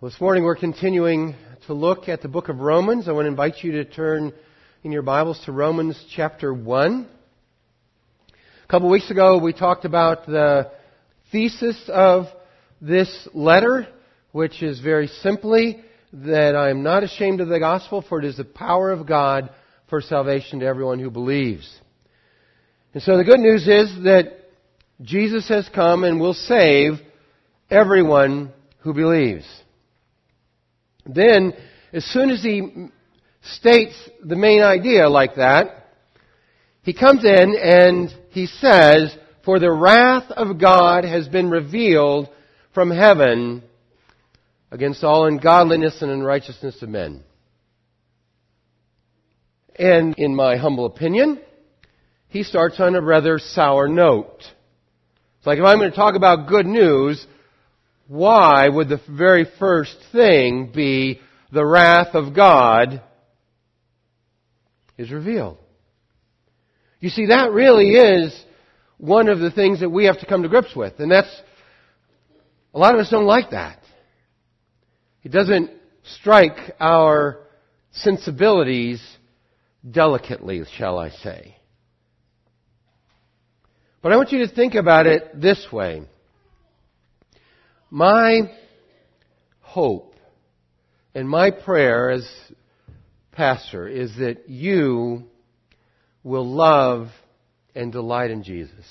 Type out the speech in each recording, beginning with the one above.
Well, this morning we're continuing to look at the book of Romans. I want to invite you to turn in your Bibles to Romans chapter 1. A couple of weeks ago we talked about the thesis of this letter, which is very simply that I am not ashamed of the gospel, for it is the power of God for salvation to everyone who believes. And so the good news is that Jesus has come and will save everyone who believes. Then, as soon as he states the main idea like that, he comes in and he says, For the wrath of God has been revealed from heaven against all ungodliness and unrighteousness of men. And in my humble opinion, he starts on a rather sour note. It's like if I'm going to talk about good news, why would the very first thing be the wrath of God is revealed? You see, that really is one of the things that we have to come to grips with. And that's, a lot of us don't like that. It doesn't strike our sensibilities delicately, shall I say. But I want you to think about it this way. My hope and my prayer as pastor is that you will love and delight in Jesus.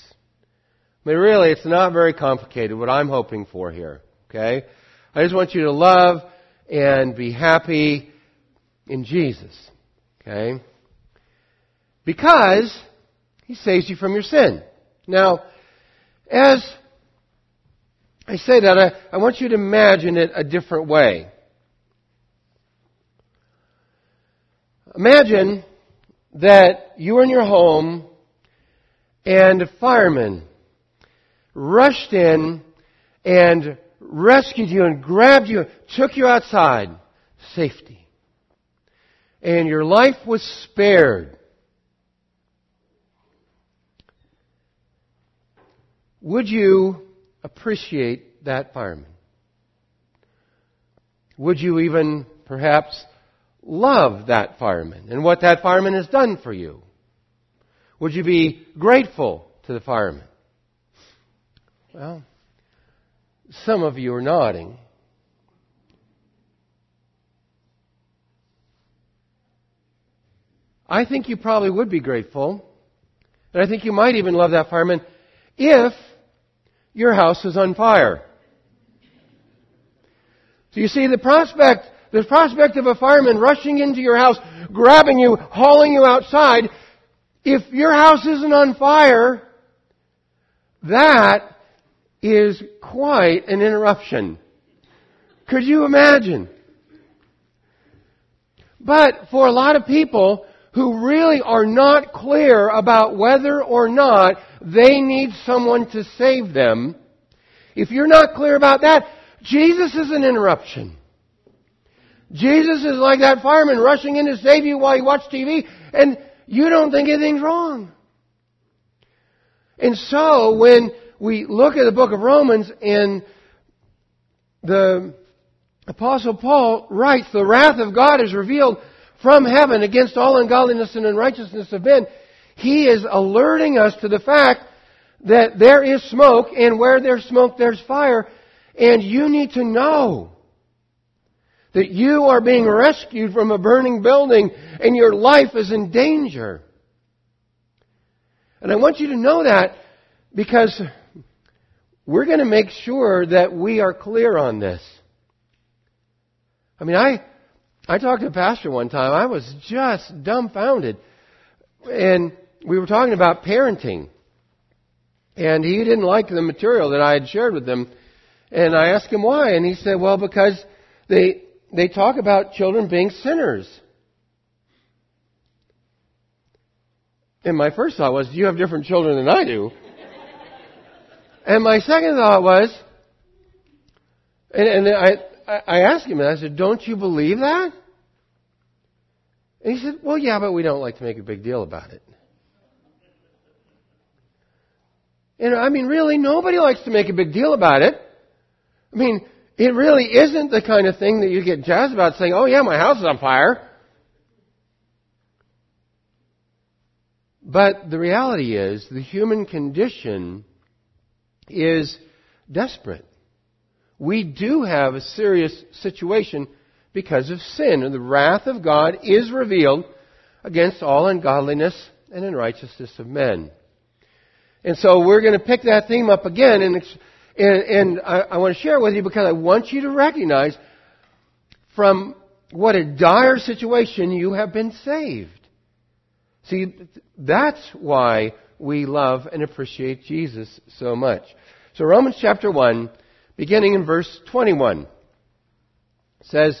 I mean, really, it's not very complicated what I'm hoping for here. Okay? I just want you to love and be happy in Jesus. Okay? Because He saves you from your sin. Now, as I say that, I, I want you to imagine it a different way. Imagine that you were in your home and a fireman rushed in and rescued you and grabbed you, took you outside. Safety. And your life was spared. Would you appreciate that fireman? Would you even perhaps love that fireman and what that fireman has done for you? Would you be grateful to the fireman? Well, some of you are nodding. I think you probably would be grateful. And I think you might even love that fireman if your house is on fire. So you see, the prospect, the prospect of a fireman rushing into your house, grabbing you, hauling you outside, if your house isn't on fire, that is quite an interruption. Could you imagine? But for a lot of people who really are not clear about whether or not they need someone to save them. If you're not clear about that, Jesus is an interruption. Jesus is like that fireman rushing in to save you while you watch TV and you don't think anything's wrong. And so when we look at the book of Romans and the apostle Paul writes, the wrath of God is revealed from heaven against all ungodliness and unrighteousness of men, he is alerting us to the fact that there is smoke, and where there's smoke, there's fire, and you need to know that you are being rescued from a burning building and your life is in danger. And I want you to know that because we're going to make sure that we are clear on this. I mean, I, I talked to a pastor one time. I was just dumbfounded. And we were talking about parenting. And he didn't like the material that I had shared with him. And I asked him why. And he said, well, because they, they talk about children being sinners. And my first thought was, you have different children than I do. and my second thought was, and, and I, I asked him, I said, don't you believe that? And he said, Well, yeah, but we don't like to make a big deal about it. And I mean, really, nobody likes to make a big deal about it. I mean, it really isn't the kind of thing that you get jazzed about saying, oh yeah, my house is on fire. But the reality is, the human condition is desperate. We do have a serious situation because of sin, and the wrath of God is revealed against all ungodliness and unrighteousness of men. And so we're going to pick that theme up again, and and, and I, I want to share it with you because I want you to recognize from what a dire situation you have been saved. See, that's why we love and appreciate Jesus so much. So Romans chapter 1, beginning in verse 21, says,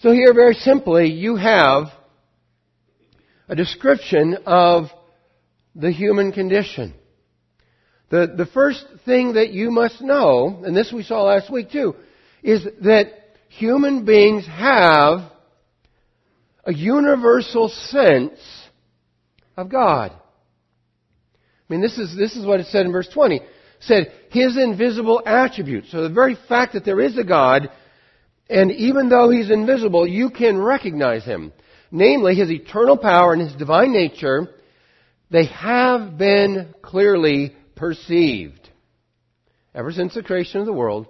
So here, very simply, you have a description of the human condition. The, the first thing that you must know, and this we saw last week too, is that human beings have a universal sense of God. I mean, this is, this is what it said in verse 20. It said, His invisible attributes. So the very fact that there is a God, and even though He's invisible, you can recognize Him. Namely, His eternal power and His divine nature, they have been clearly perceived ever since the creation of the world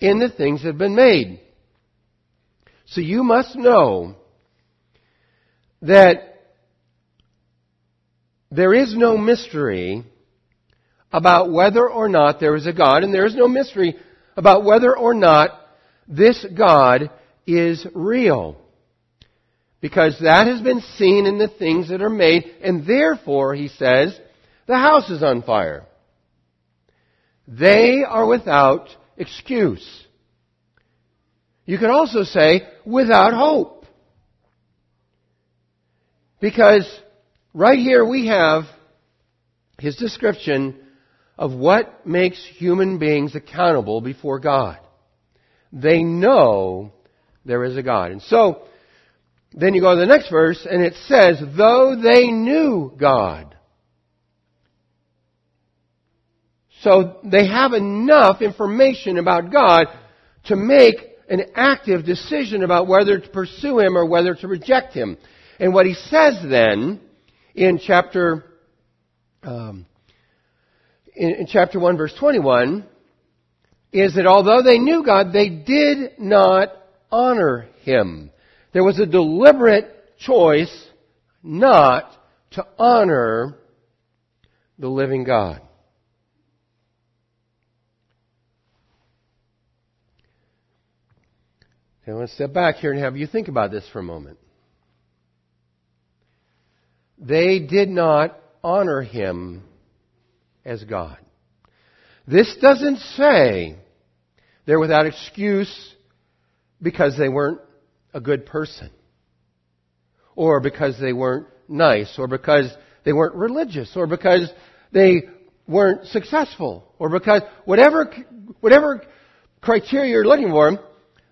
in the things that have been made. So you must know that there is no mystery about whether or not there is a God, and there is no mystery about whether or not this God is real. Because that has been seen in the things that are made, and therefore, he says, the house is on fire. They are without excuse. You could also say without hope. Because right here we have his description of what makes human beings accountable before God. They know there is a God. And so, then you go to the next verse and it says, though they knew God. So they have enough information about God to make an active decision about whether to pursue Him or whether to reject Him. And what He says then in chapter, um, in, in chapter 1 verse 21 is that although they knew God, they did not honor Him. There was a deliberate choice not to honor the living God. I want to step back here and have you think about this for a moment. They did not honor him as God. This doesn't say they're without excuse because they weren't a good person, or because they weren't nice, or because they weren't religious, or because they weren't successful, or because whatever, whatever criteria you're looking for,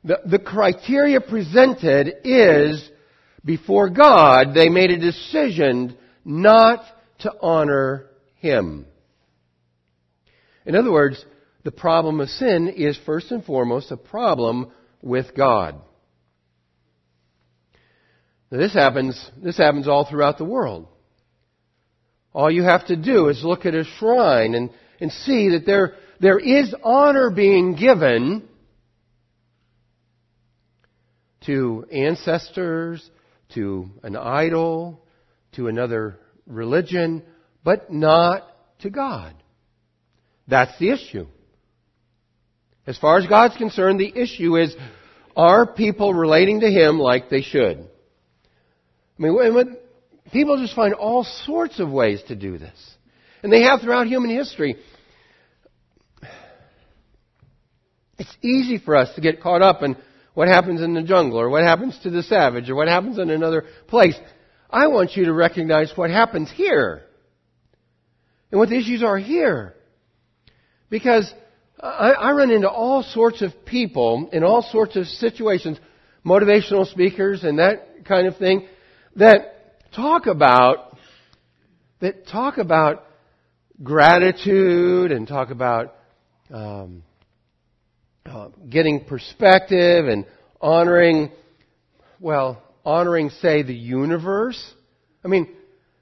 the, the criteria presented is before God, they made a decision not to honor Him. In other words, the problem of sin is first and foremost a problem with God. Now this happens, this happens all throughout the world. All you have to do is look at a shrine and, and see that there, there is honor being given to ancestors, to an idol, to another religion, but not to God. That's the issue. As far as God's concerned, the issue is, are people relating to Him like they should? I mean, people just find all sorts of ways to do this. And they have throughout human history. It's easy for us to get caught up in what happens in the jungle or what happens to the savage or what happens in another place. I want you to recognize what happens here and what the issues are here. Because I, I run into all sorts of people in all sorts of situations, motivational speakers and that kind of thing, that talk about, that talk about gratitude and talk about um, uh, getting perspective and honoring, well, honoring, say, the universe. I mean,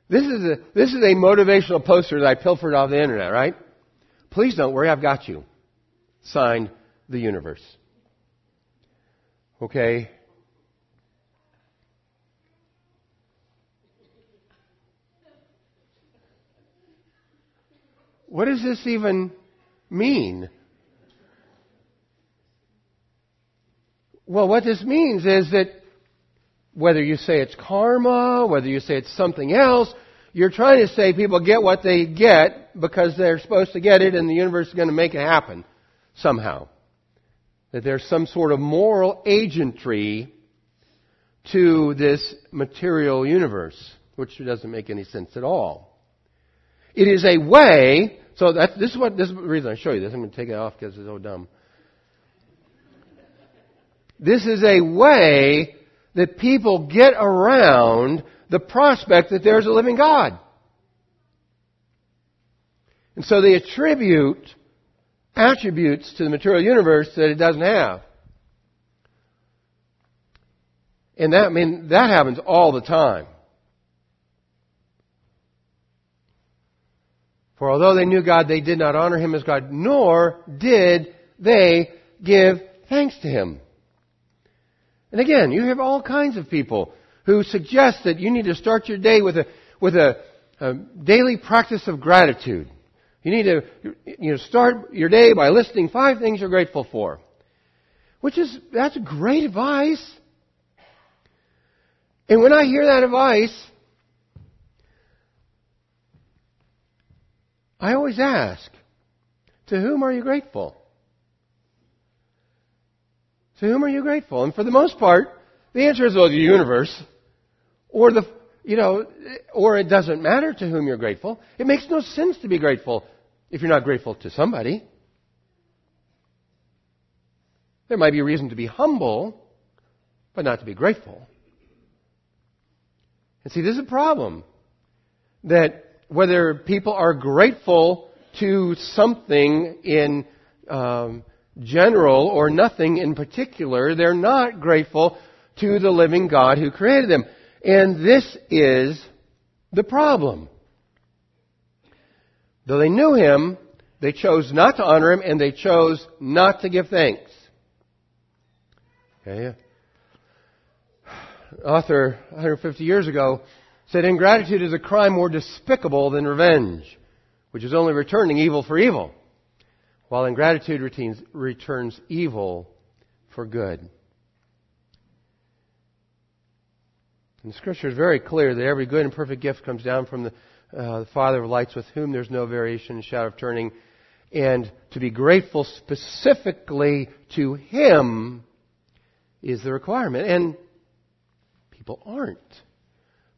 this is a, this is a motivational poster that I pilfered off the internet, right? Please don't worry, I've got you. Signed, the universe. Okay? What does this even mean? Well, what this means is that whether you say it's karma, whether you say it's something else, you're trying to say people get what they get because they're supposed to get it and the universe is going to make it happen somehow. That there's some sort of moral agentry to this material universe, which doesn't make any sense at all. It is a way, so that's, this is what, this is the reason I show you this. I'm going to take it off because it's so dumb. This is a way that people get around the prospect that there's a living God. And so they attribute attributes to the material universe that it doesn't have. And that I mean that happens all the time. For although they knew God, they did not honor him as God, nor did they give thanks to him. And again, you have all kinds of people who suggest that you need to start your day with a, with a, a daily practice of gratitude. You need to you know, start your day by listing five things you're grateful for. Which is, that's great advice. And when I hear that advice, I always ask, to whom are you grateful? To whom are you grateful? And for the most part, the answer is, well, the universe. Or the, you know, or it doesn't matter to whom you're grateful. It makes no sense to be grateful if you're not grateful to somebody. There might be a reason to be humble, but not to be grateful. And see, this is a problem. That whether people are grateful to something in um, general or nothing in particular. They're not grateful to the living God who created them. And this is the problem. Though they knew him, they chose not to honor him and they chose not to give thanks. Okay. Author 150 years ago said ingratitude is a crime more despicable than revenge, which is only returning evil for evil while ingratitude returns, evil for good. And the scripture is very clear that every good and perfect gift comes down from the, uh, the Father of lights with whom there's no variation and shadow of turning. And to be grateful specifically to Him is the requirement. And people aren't.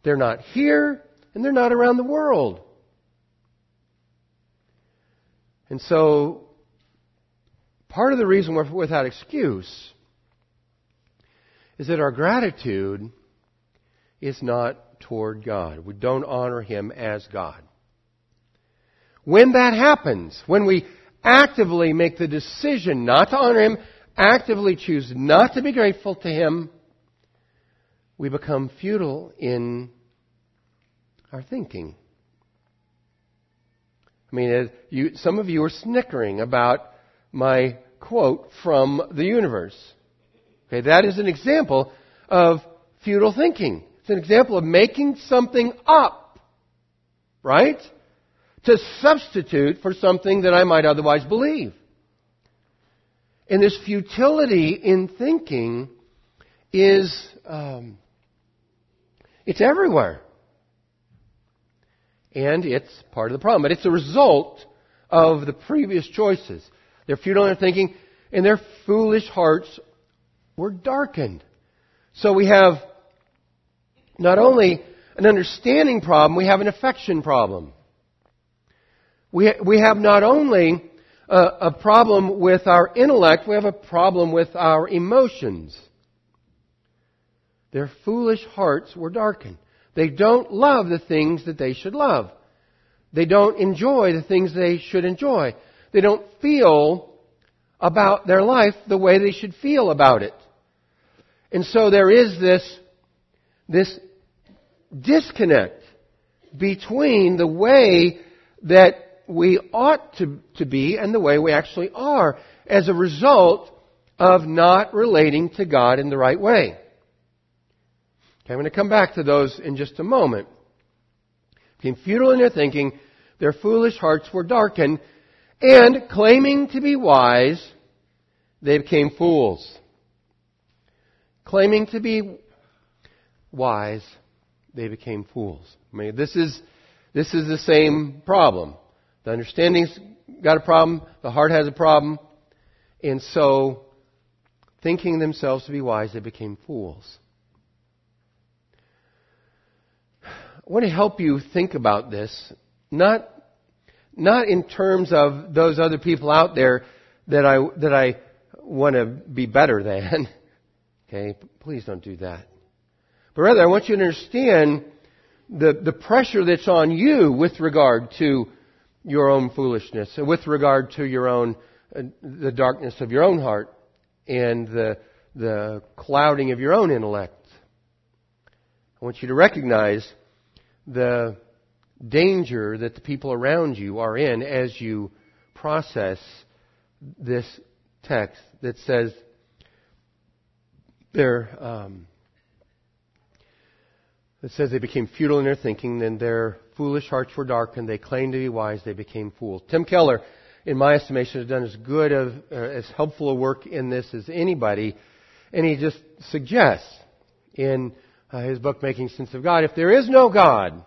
They're not here and they're not around the world. And so Part of the reason we're without excuse is that our gratitude is not toward God. We don't honor Him as God. When that happens, when we actively make the decision not to honor Him, actively choose not to be grateful to Him, we become futile in our thinking. I mean, you, some of you are snickering about my quote from the universe. Okay, that is an example of futile thinking. It's an example of making something up, right? To substitute for something that I might otherwise believe. And this futility in thinking is, um, it's everywhere. And it's part of the problem. But it's a result of the previous choices. They're futile in their thinking. and their foolish hearts were darkened. So we have not only an understanding problem, we have an affection problem. We, we have not only a, a problem with our intellect, we have a problem with our emotions. Their foolish hearts were darkened. They don't love the things that they should love. They don't enjoy the things they should enjoy. They don't feel about their life the way they should feel about it. And so there is this, this disconnect between the way that we ought to, to be and the way we actually are as a result of not relating to God in the right way. Okay, I'm going to come back to those in just a moment. Became futile in their thinking, their foolish hearts were darkened, and claiming to be wise, they became fools. Claiming to be wise, they became fools. I mean, this is, this is the same problem. The understanding's got a problem, the heart has a problem, and so, thinking themselves to be wise, they became fools. I want to help you think about this, not, not in terms of those other people out there that I, that I want to be better than. Okay, please don't do that. But rather, I want you to understand the, the pressure that's on you with regard to your own foolishness, and with regard to your own, uh, the darkness of your own heart and the, the clouding of your own intellect. I want you to recognize the danger that the people around you are in as you process this text that says they're um, that says they became futile in their thinking, and their foolish hearts were darkened. They claimed to be wise, they became fools. Tim Keller, in my estimation, has done as good of, uh, as helpful a work in this as anybody, and he just suggests in uh, his book, Making Sense of God. If there is no God,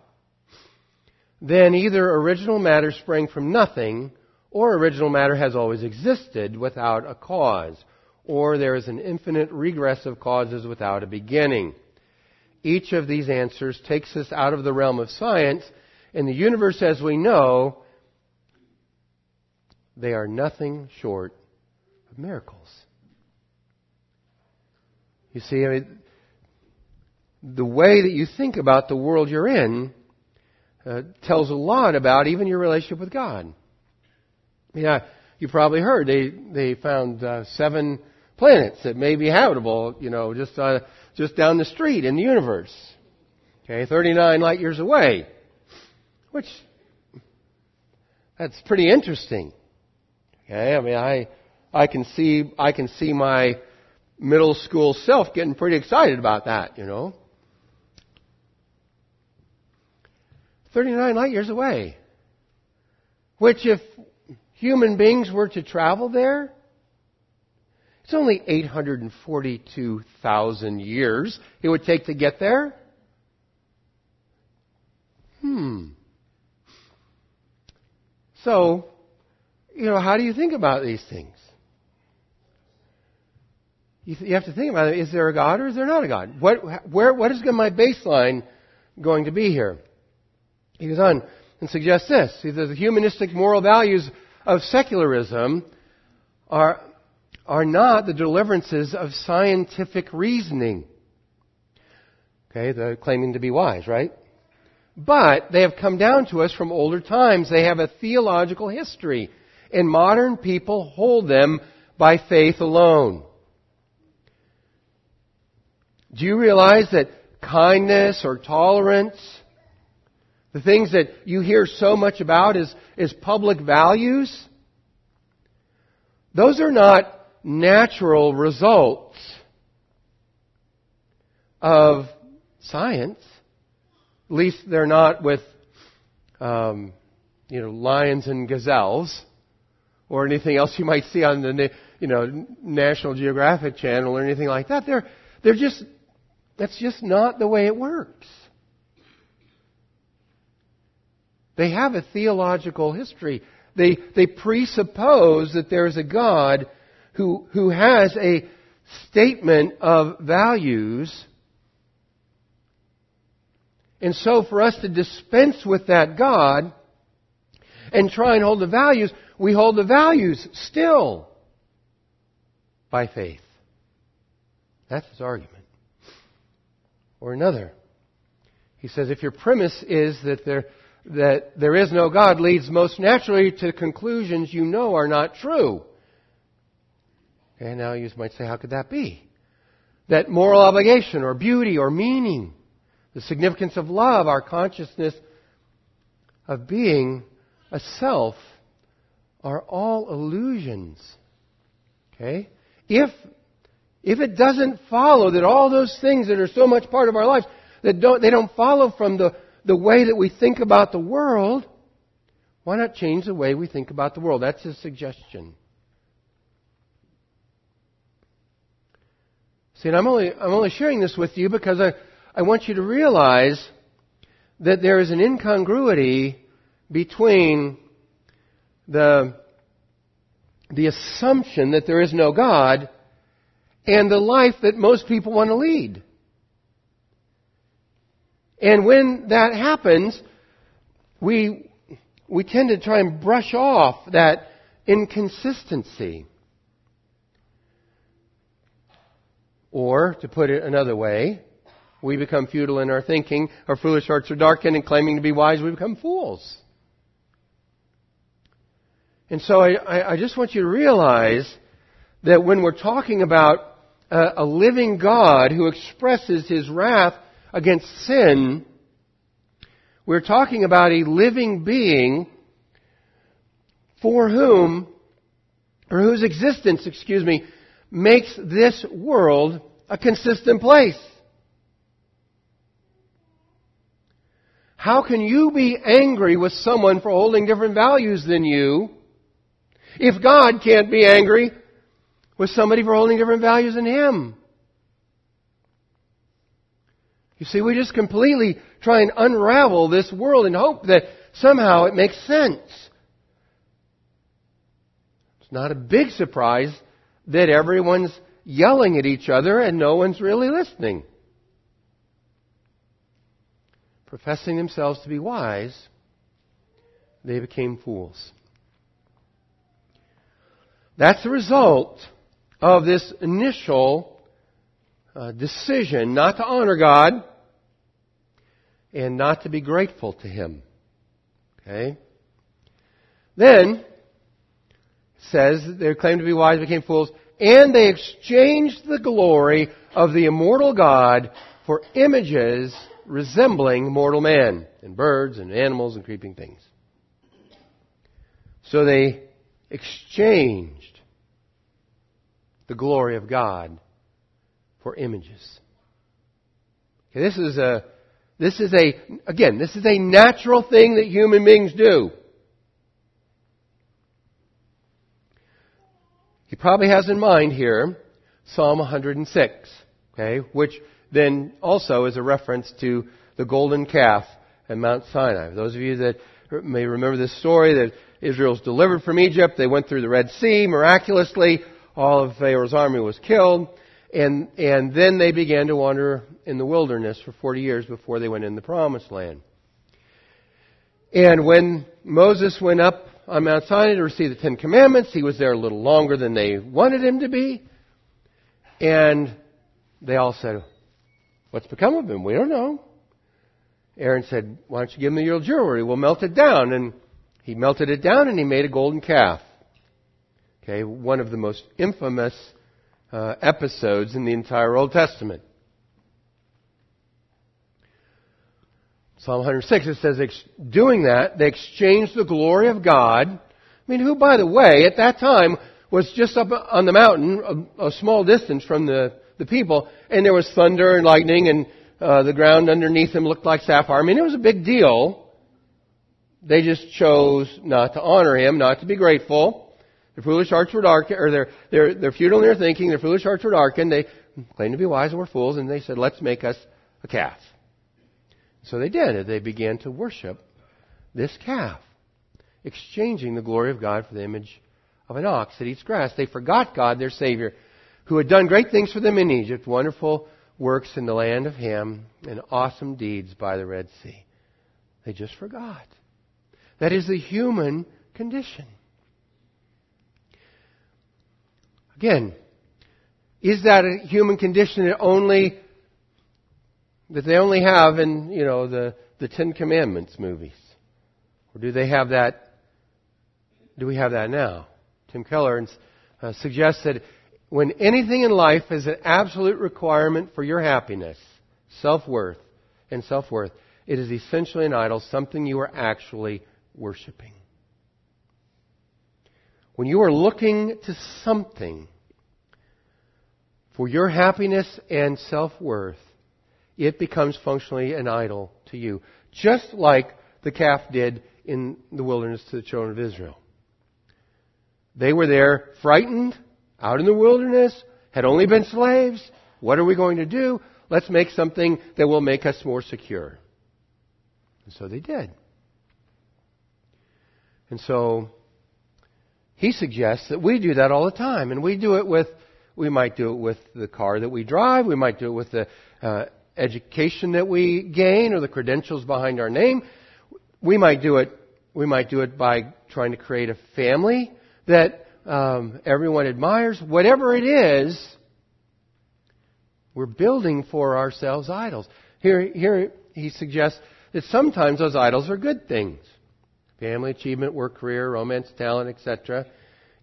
then either original matter sprang from nothing, or original matter has always existed without a cause, or there is an infinite regress of causes without a beginning. Each of these answers takes us out of the realm of science, and the universe as we know, they are nothing short of miracles. You see, I mean, the way that you think about the world you're in uh, tells a lot about even your relationship with God. Yeah, you probably heard they they found uh, seven planets that may be habitable, you know, just uh, just down the street in the universe. Okay, 39 light years away, which that's pretty interesting. Okay, I mean, I I can see I can see my middle school self getting pretty excited about that, you know. 39 light years away. Which, if human beings were to travel there, it's only 842,000 years it would take to get there. Hmm. So, you know, how do you think about these things? You, th- you have to think about it. Is there a God or is there not a God? What, where, what is my baseline going to be here? He goes on and suggests this. He says the humanistic moral values of secularism are, are not the deliverances of scientific reasoning. Okay, the claiming to be wise, right? But they have come down to us from older times. They have a theological history. And modern people hold them by faith alone. Do you realize that kindness or tolerance the things that you hear so much about is, is public values. Those are not natural results of science. At least they're not with, um, you know, lions and gazelles or anything else you might see on the, you know, National Geographic Channel or anything like that. They're, they're just, that's just not the way it works. They have a theological history. They, they presuppose that there's a God who, who has a statement of values. And so for us to dispense with that God and try and hold the values, we hold the values still by faith. That's his argument. Or another. He says if your premise is that there, that there is no God leads most naturally to conclusions you know are not true. And now you might say, how could that be? That moral obligation or beauty or meaning, the significance of love, our consciousness of being a self are all illusions. Okay? If, if it doesn't follow that all those things that are so much part of our lives, that don't, they don't follow from the, the way that we think about the world, why not change the way we think about the world? That's his suggestion. See, and I'm only, I'm only sharing this with you because I, I want you to realize that there is an incongruity between the, the assumption that there is no God and the life that most people want to lead. And when that happens, we, we tend to try and brush off that inconsistency. Or, to put it another way, we become futile in our thinking, our foolish hearts are darkened, and claiming to be wise, we become fools. And so I, I just want you to realize that when we're talking about a, a living God who expresses his wrath against sin, we're talking about a living being for whom, or whose existence, excuse me, makes this world a consistent place. How can you be angry with someone for holding different values than you if God can't be angry with somebody for holding different values than Him? You see, we just completely try and unravel this world and hope that somehow it makes sense. It's not a big surprise that everyone's yelling at each other and no one's really listening. Professing themselves to be wise, they became fools. That's the result of this initial uh, decision not to honor God and not to be grateful to Him. Okay? Then, says they claimed to be wise became fools, and they exchanged the glory of the immortal God for images resembling mortal man, and birds, and animals, and creeping things. So they exchanged the glory of God for images. Okay, this is a, this is a, again, this is a natural thing that human beings do. He probably has in mind here Psalm 106, okay, which then also is a reference to the golden calf at Mount Sinai. Those of you that may remember this story that Israel's delivered from Egypt. They went through the Red Sea miraculously. All of Pharaoh's army was killed. And, and then they began to wander in the wilderness for 40 years before they went in the promised land. And when Moses went up on Mount Sinai to receive the Ten Commandments, he was there a little longer than they wanted him to be. And they all said, What's become of him? We don't know. Aaron said, Why don't you give him your jewelry? We'll melt it down. And he melted it down and he made a golden calf. Okay, one of the most infamous uh, episodes in the entire Old Testament. Psalm 106, it says, doing that, they exchanged the glory of God. I mean, who, by the way, at that time was just up on the mountain, a, a small distance from the, the people, and there was thunder and lightning, and uh, the ground underneath him looked like sapphire. I mean, it was a big deal. They just chose not to honor him, not to be grateful. Their foolish hearts were darkened, or they're, they're, they're futile in their thinking, their foolish hearts were darkened. They claimed to be wise and were fools, and they said, let's make us a calf. So they did. They began to worship this calf, exchanging the glory of God for the image of an ox that eats grass. They forgot God, their Savior, who had done great things for them in Egypt, wonderful works in the land of Ham, and awesome deeds by the Red Sea. They just forgot. That is the human condition. Again, is that a human condition that only that they only have in you know the the Ten Commandments movies, or do they have that? Do we have that now? Tim Keller uh, suggests that when anything in life is an absolute requirement for your happiness, self worth, and self worth, it is essentially an idol, something you are actually worshiping. When you are looking to something for your happiness and self worth, it becomes functionally an idol to you. Just like the calf did in the wilderness to the children of Israel. They were there frightened, out in the wilderness, had only been slaves. What are we going to do? Let's make something that will make us more secure. And so they did. And so he suggests that we do that all the time. And we do it with, we might do it with the car that we drive. We might do it with the uh, education that we gain or the credentials behind our name. We might do it, we might do it by trying to create a family that um, everyone admires. Whatever it is, we're building for ourselves idols. Here, here he suggests that sometimes those idols are good things family, achievement, work, career, romance, talent, etc.,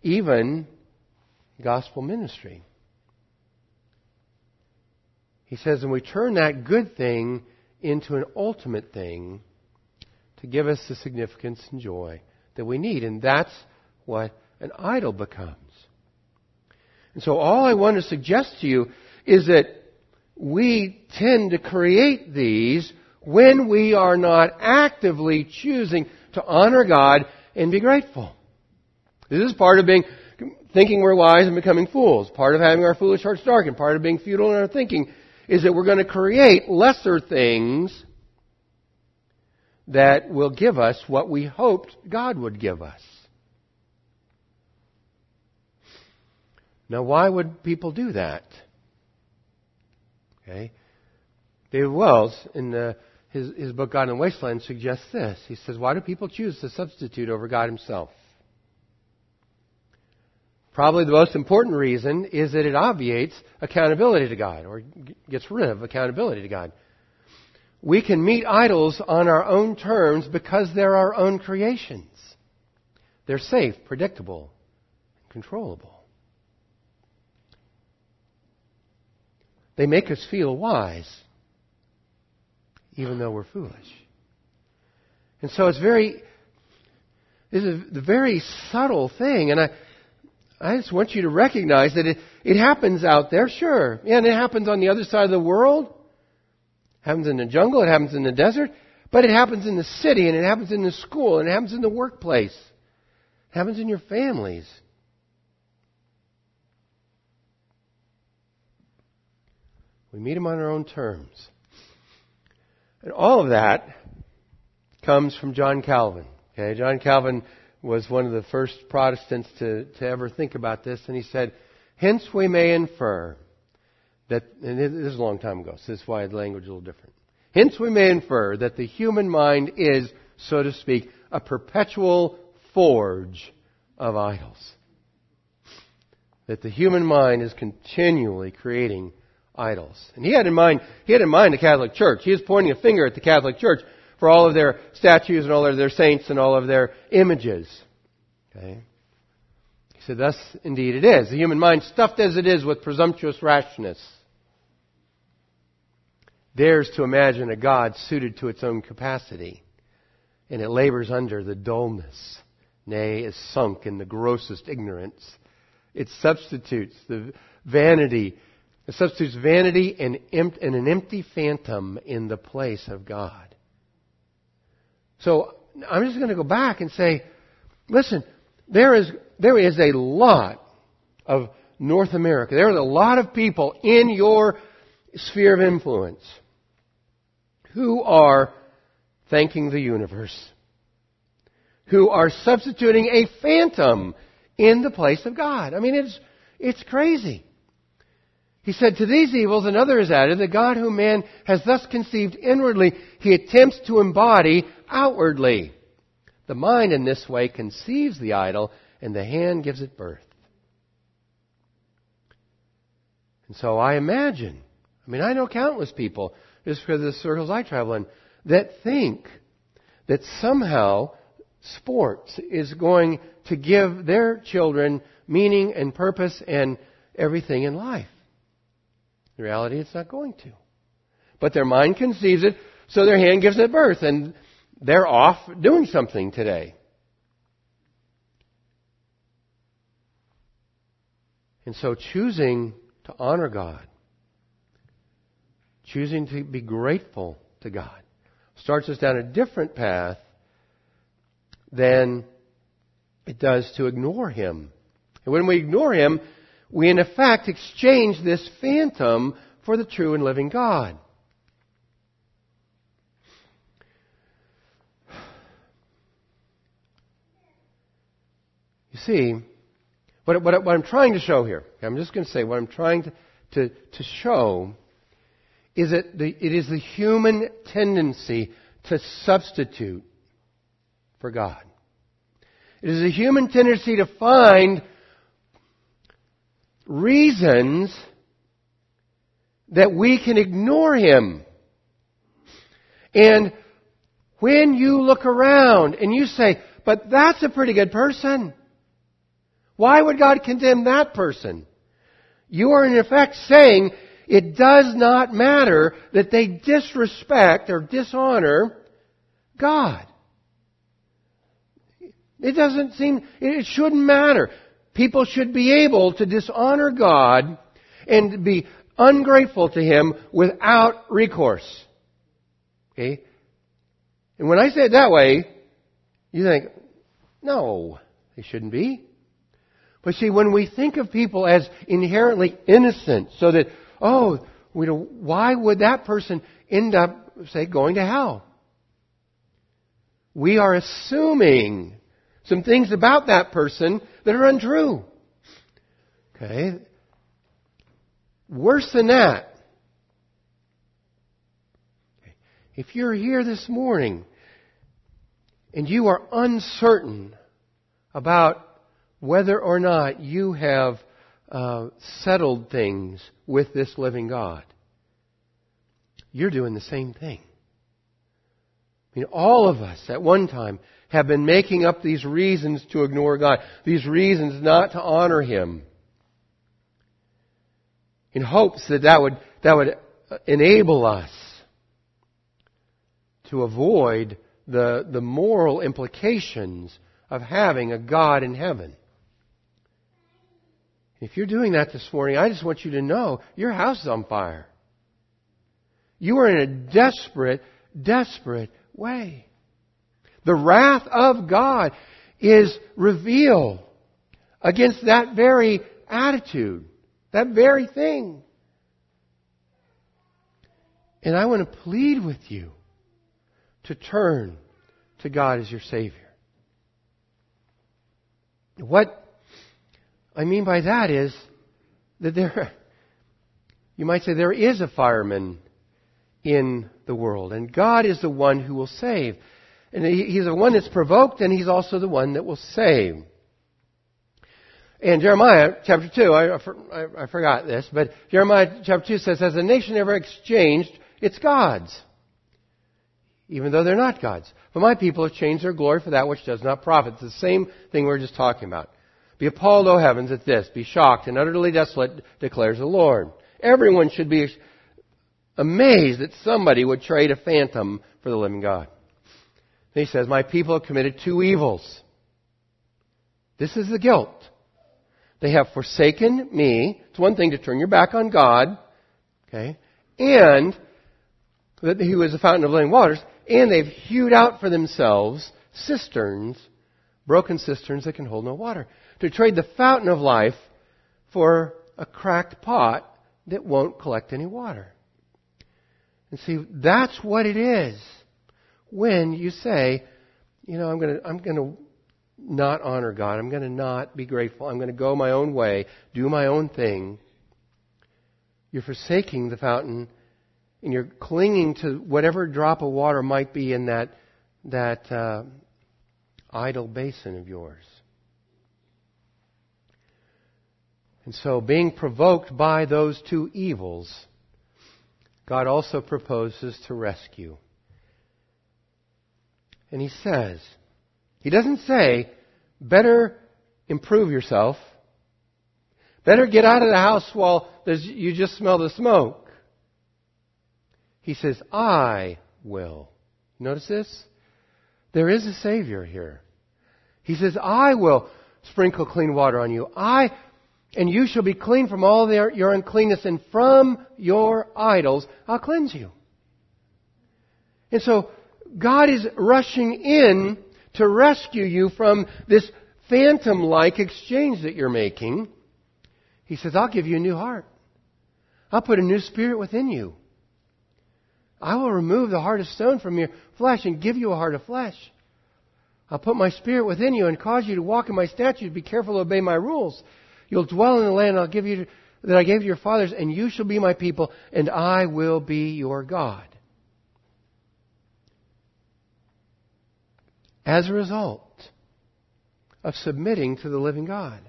even gospel ministry. He says, and we turn that good thing into an ultimate thing to give us the significance and joy that we need. And that's what an idol becomes. And so all I want to suggest to you is that we tend to create these when we are not actively choosing to honor God and be grateful. This is part of being thinking we're wise and becoming fools. Part of having our foolish hearts darkened. Part of being futile in our thinking is that we're going to create lesser things that will give us what we hoped God would give us. Now, why would people do that? Okay. David Wells, in the his, his book God in the Wasteland suggests this. He says, Why do people choose to substitute over God Himself? Probably the most important reason is that it obviates accountability to God, or gets rid of accountability to God. We can meet idols on our own terms because they're our own creations. They're safe, predictable, controllable. They make us feel wise even though we're foolish. And so it's very, this is a very subtle thing, and I, I just want you to recognize that it, it happens out there, sure. Yeah, and it happens on the other side of the world. It happens in the jungle, it happens in the desert, but it happens in the city, and it happens in the school, and it happens in the workplace. It happens in your families. We meet them on our own terms. And all of that comes from John Calvin. Okay, John Calvin was one of the first Protestants to, to ever think about this, and he said, Hence we may infer that, and this is a long time ago, so this is why the language is a little different. Hence we may infer that the human mind is, so to speak, a perpetual forge of idols. That the human mind is continually creating idols. And he had in mind, he had in mind the Catholic Church. He was pointing a finger at the Catholic Church for all of their statues and all of their saints and all of their images. Okay? He said, thus indeed it is. The human mind, stuffed as it is with presumptuous rashness, dares to imagine a God suited to its own capacity, and it labors under the dullness, nay, is sunk in the grossest ignorance. It substitutes the vanity it substitutes vanity and, and an empty phantom in the place of God. So I'm just going to go back and say, listen, there is, there is a lot of North America. There are a lot of people in your sphere of influence who are thanking the universe, who are substituting a phantom in the place of God. I mean, it's, it's crazy. He said, To these evils another is added, the God whom man has thus conceived inwardly, he attempts to embody outwardly. The mind in this way conceives the idol, and the hand gives it birth. And so I imagine, I mean, I know countless people, just because of the circles I travel in, that think that somehow sports is going to give their children meaning and purpose and everything in life. In reality, it's not going to. But their mind conceives it, so their hand gives it birth, and they're off doing something today. And so choosing to honor God, choosing to be grateful to God, starts us down a different path than it does to ignore Him. And when we ignore Him, we in effect exchange this phantom for the true and living God. You see, what, what, what I'm trying to show here, I'm just going to say what I'm trying to, to, to show is that the, it is the human tendency to substitute for God. It is a human tendency to find reasons that we can ignore Him. And when you look around and you say, but that's a pretty good person. Why would God condemn that person? You are in effect saying it does not matter that they disrespect or dishonor God. It doesn't seem, it shouldn't matter. People should be able to dishonor God and be ungrateful to Him without recourse. Okay? And when I say it that way, you think, no, they shouldn't be. But see, when we think of people as inherently innocent, so that, oh, we know, why would that person end up, say, going to hell? We are assuming some things about that person that are untrue. Okay? Worse than that, if you're here this morning and you are uncertain about whether or not you have uh, settled things with this living God, you're doing the same thing. I mean, all of us at one time have been making up these reasons to ignore God, these reasons not to honor Him, in hopes that that would, that would enable us to avoid the, the moral implications of having a God in heaven. If you're doing that this morning, I just want you to know your house is on fire. You are in a desperate, desperate way. The wrath of God is revealed against that very attitude, that very thing. And I want to plead with you to turn to God as your Savior. What I mean by that is that there, you might say there is a fireman in the world, and God is the one who will save. And He's the one that's provoked, and He's also the one that will save. And Jeremiah chapter 2, I, I, I forgot this, but Jeremiah chapter 2 says, Has a nation ever exchanged its gods? Even though they're not gods. But my people have changed their glory for that which does not profit. It's the same thing we we're just talking about. Be appalled, O heavens, at this. Be shocked and utterly desolate, declares the Lord. Everyone should be amazed that somebody would trade a phantom for the living God. He says, My people have committed two evils. This is the guilt. They have forsaken me. It's one thing to turn your back on God, okay, and that He was the fountain of living waters, and they've hewed out for themselves cisterns, broken cisterns that can hold no water to trade the fountain of life for a cracked pot that won't collect any water. And see, that's what it is when you say, you know, I'm going to, I'm going to not honor God. I'm going to not be grateful. I'm going to go my own way, do my own thing. You're forsaking the fountain and you're clinging to whatever drop of water might be in that, that uh, idle basin of yours. And so, being provoked by those two evils, God also proposes to rescue. And He says, He doesn't say, better improve yourself, better get out of the house while you just smell the smoke. He says, I will. Notice this? There is a Savior here. He says, I will sprinkle clean water on you. I and you shall be clean from all their, your uncleanness, and from your idols I'll cleanse you. And so, God is rushing in to rescue you from this phantom like exchange that you're making. He says, I'll give you a new heart. I'll put a new spirit within you. I will remove the heart of stone from your flesh and give you a heart of flesh. I'll put my spirit within you and cause you to walk in my statutes, be careful to obey my rules. You'll dwell in the land I'll give you that I gave to your fathers, and you shall be my people, and I will be your God. As a result of submitting to the living God.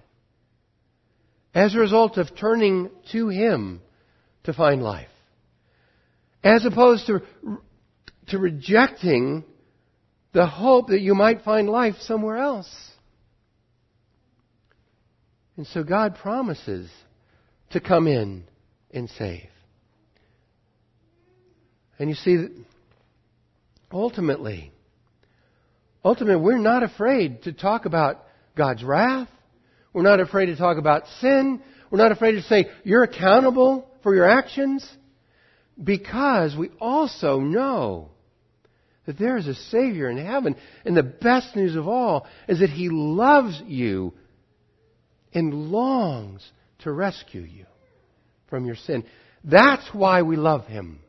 As a result of turning to Him to find life. As opposed to, to rejecting the hope that you might find life somewhere else. And so God promises to come in and save. And you see, ultimately, ultimately, we're not afraid to talk about God's wrath. We're not afraid to talk about sin. We're not afraid to say, you're accountable for your actions. Because we also know that there is a Savior in heaven. And the best news of all is that He loves you and longs to rescue you from your sin. That's why we love Him.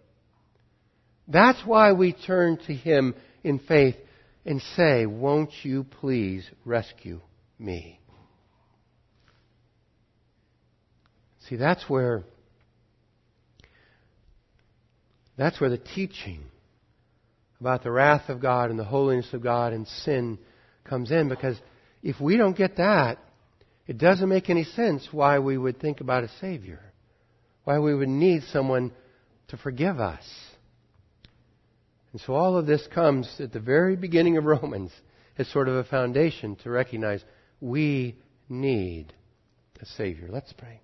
That's why we turn to Him in faith and say, Won't you please rescue me? See, that's where that's where the teaching about the wrath of God and the holiness of God and sin comes in because if we don't get that, it doesn't make any sense why we would think about a Savior, why we would need someone to forgive us. And so all of this comes at the very beginning of Romans as sort of a foundation to recognize we need a Savior. Let's pray.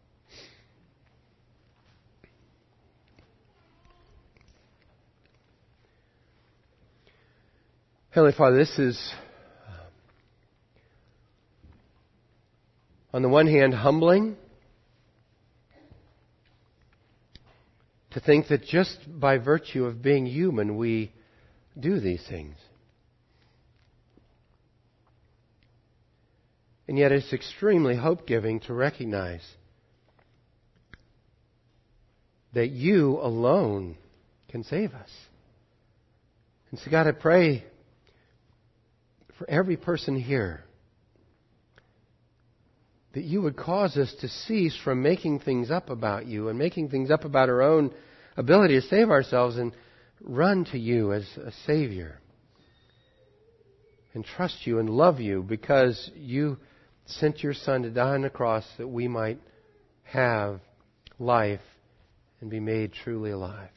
Heavenly Father, this is uh, on the one hand, humbling to think that just by virtue of being human, we do these things. And yet, it's extremely hope giving to recognize that you alone can save us. And so, God, I pray for every person here that you would cause us to cease from making things up about you and making things up about our own ability to save ourselves and run to you as a Savior and trust you and love you because you sent your Son to die on the cross that we might have life and be made truly alive.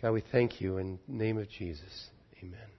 God, we thank you in the name of Jesus. Amen.